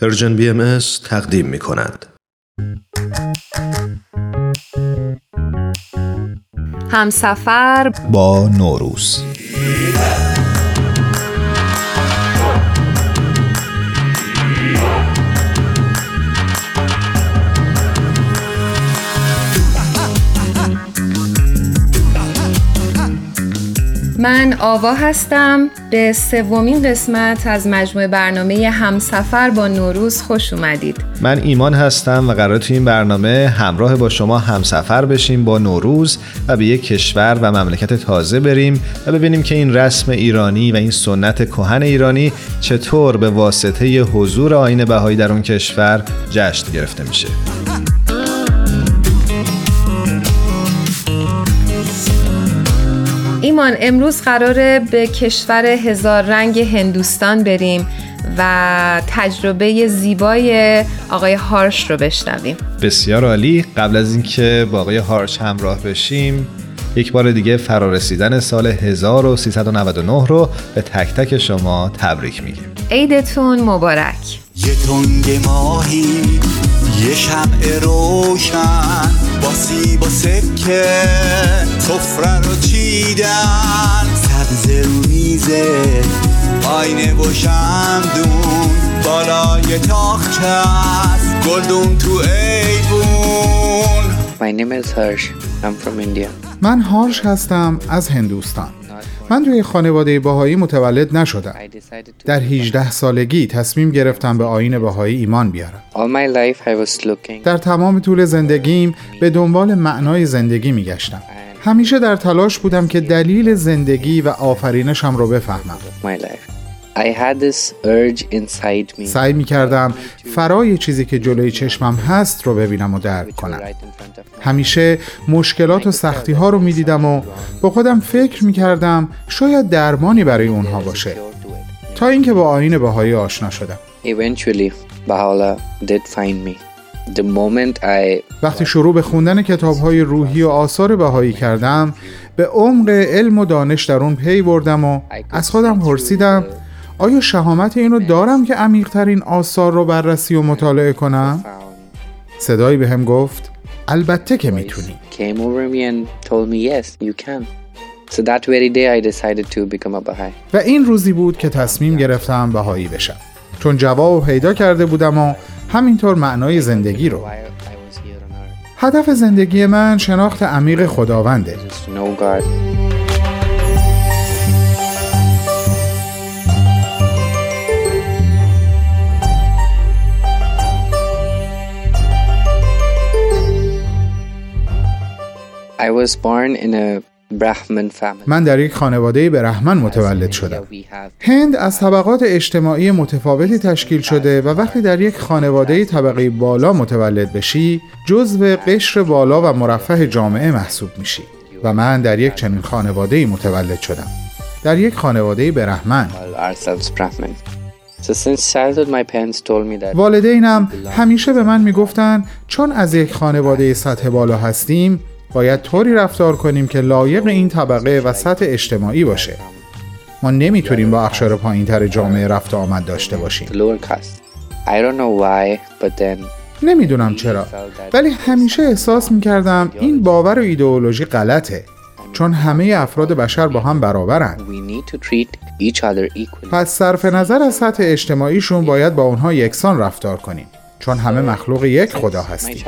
Persian BM تقدیم می کند. همسفر با نوروز من آوا هستم. به سومین قسمت از مجموعه برنامه همسفر با نوروز خوش اومدید. من ایمان هستم و قرار تو این برنامه همراه با شما همسفر بشیم با نوروز و به یک کشور و مملکت تازه بریم و ببینیم که این رسم ایرانی و این سنت کهن ایرانی چطور به واسطه حضور آین بهایی در اون کشور جشن گرفته میشه. ایمان امروز قراره به کشور هزار رنگ هندوستان بریم و تجربه زیبای آقای هارش رو بشنویم. بسیار عالی. قبل از اینکه با آقای هارش همراه بشیم یک بار دیگه فرارسیدن سال 1399 رو به تک تک شما تبریک میگیم. عیدتون مبارک. یه تنگ ماهی یه شمع روشن. با سیب و سکه سفره رو چیدن سبز رو میزه آینه و شمدون بالای تاخچه است گلدون تو ایوون My name is Harsh. I'm from India. من هارش هستم از هندوستان من توی خانواده باهایی متولد نشدم. در 18 سالگی تصمیم گرفتم به آین باهایی ایمان بیارم All my life I was looking. در تمام طول زندگیم به دنبال معنای زندگی میگشتم همیشه در تلاش بودم که دلیل زندگی و آفرینشم رو بفهمم. I had this urge inside me. سعی می کردم فرای چیزی که جلوی چشمم هست رو ببینم و درک کنم. همیشه مشکلات و سختی ها رو می دیدم و با خودم فکر می کردم شاید درمانی برای اونها باشه. تا اینکه با آین بهایی آشنا شدم Eventually, Baha'u'llah did find me. The moment I وقتی شروع به خوندن کتاب های روحی و آثار بهایی کردم به عمق علم و دانش در اون پی بردم و از خودم پرسیدم آیا شهامت اینو دارم که عمیقترین آثار رو بررسی و مطالعه کنم؟ صدایی به هم گفت البته که می‌تونی. Came over me and told me yes, you can. So that very day I decided to become a Baha'i. و این روزی بود که تصمیم گرفتم بهایی بشم. چون جواب پیدا کرده بودم و همینطور معنای زندگی رو. هدف زندگی من شناخت عمیق خداونده. I was born in a Brahmin family. من در یک خانواده برهمن متولد شدم هند از طبقات اجتماعی متفاوتی تشکیل شده و وقتی در یک خانواده طبقه بالا متولد بشی جزو قشر بالا و مرفه جامعه محسوب میشی و من در یک چنین خانواده متولد شدم در یک خانواده برهمن call ourselves Brahmin. So since childhood, my parents told me that والدینم همیشه به من می‌گفتن چون از یک خانواده سطح بالا هستیم باید طوری رفتار کنیم که لایق این طبقه و سطح اجتماعی باشه. ما نمی‌تونیم با اخشار پایینتر جامعه رفت آمد داشته باشیم. نمی‌دونم چرا. ولی همیشه احساس می‌کردم این باور و ایدئولوژی غلطه چون همه افراد بشر با هم برابرن. We need to treat each other equally. پس صرف نظر از سطح اجتماعیشون باید با اونها یکسان رفتار کنیم چون همه مخلوق یک خدا هستیم.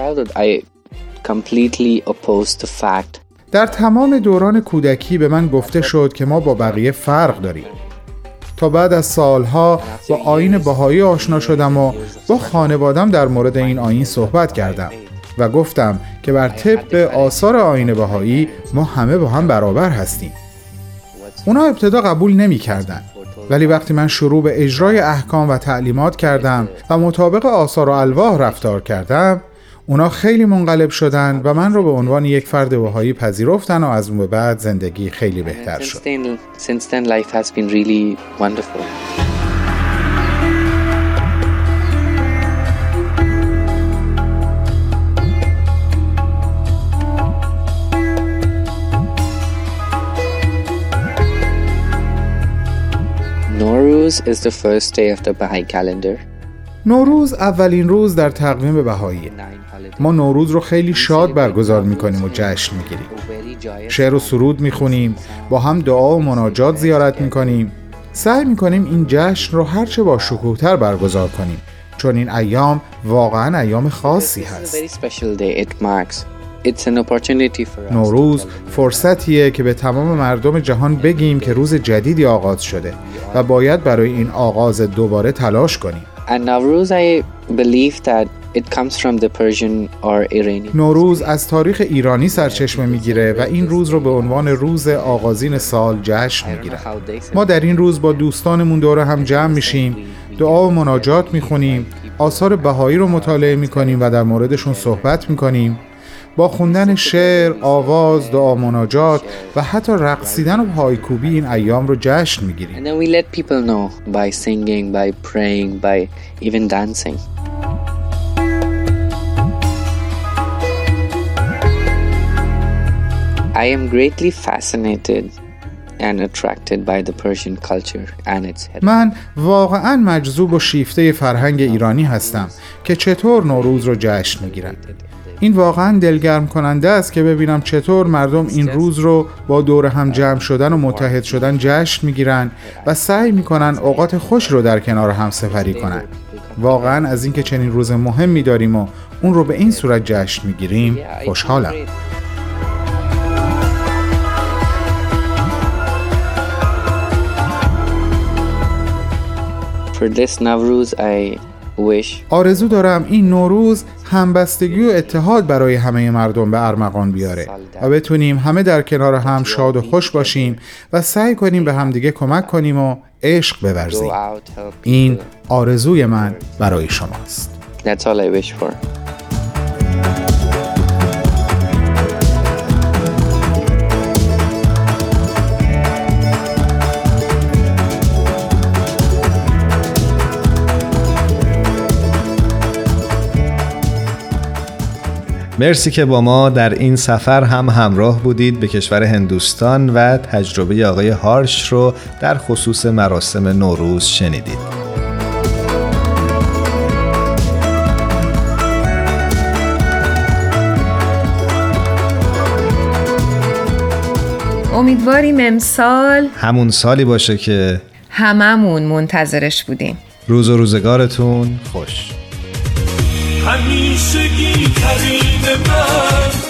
Completely opposed the fact در تمام دوران کودکی به من گفته شد که ما با بقیه فرق داریم تا بعد از سالها با آین بهایی آشنا شدم و با خانوادم در مورد این آین صحبت کردم و گفتم که بر طبق آثار آین بهایی ما همه با هم برابر هستیم اونا ابتدا قبول نمی کردن. ولی وقتی من شروع به اجرای احکام و تعلیمات کردم و مطابق آثار و الواح رفتار کردم اونا خیلی منقلب شدن و من رو به عنوان یک فرد بهایی پذیرفتن و از اون به بعد زندگی خیلی بهتر شد. Noruz is the first day of the Baha'i calendar. نوروز اولین روز در تقویم بهایی. ما نوروز رو خیلی شاد برگزار می‌کنیم و جشن می‌گیریم. شعر و سرود می‌خونیم با هم دعا و مناجات زیارت می‌کنیم. سعی می‌کنیم این جشن رو هرچه با شکوهتر برگزار کنیم چون این ایام واقعا ایام خاصی هست. نوروز فرصتیه که به تمام مردم جهان بگیم که روز جدیدی آغاز شده و باید برای این آغاز دوباره تلاش کنیم. نوروز از تاریخ ایرانی سرچشمه می‌گیره و این روز رو به عنوان روز آغازین سال جشن می‌گیره. ما در این روز با دوستانمون دور هم جمع میشیم دعا و مناجات می‌خونیم آثار بهایی رو مطالعه می‌کنیم و در موردشون صحبت می‌کنیم. با خوندن شعر، آواز، دعا مناجات و حتی رقصیدن و پایکوبی این ایام رو جشن می‌گیریم. And then we let people know by singing, by praying, by even dancing. I am greatly fascinated and attracted by the Persian culture and its من واقعا مجذوب و شیفته فرهنگ ایرانی هستم که چطور نوروز رو جشن می‌گیرند. این واقعا دلگرم کننده است که ببینم چطور مردم این روز رو با دور هم جمع شدن و متحد شدن جشن می‌گیرن و سعی می‌کنن اوقات خوش رو در کنار هم سفری کنن. واقعا از اینکه چنین روز مهمی داریم و اون رو به این صورت جشن می‌گیریم خوشحالم. For this Nowruz, I wish آرزو دارم این نوروز همبستگی و اتحاد برای همه مردم به ارمغان بیاره و بتونیم همه در کنار هم شاد و خوش باشیم. و سعی کنیم به همدیگه کمک کنیم و عشق بورزیم. این. آرزوی من برای شماست. That's all I wish for. مرسی که با ما در این سفر هم همراه بودید به کشور هندوستان و تجربه آقای هارش رو در خصوص مراسم نوروز شنیدید. امیدواریم امسال همون سالی باشه که هممون منتظرش بودیم روز و روزگارتون خوش همیشگی demem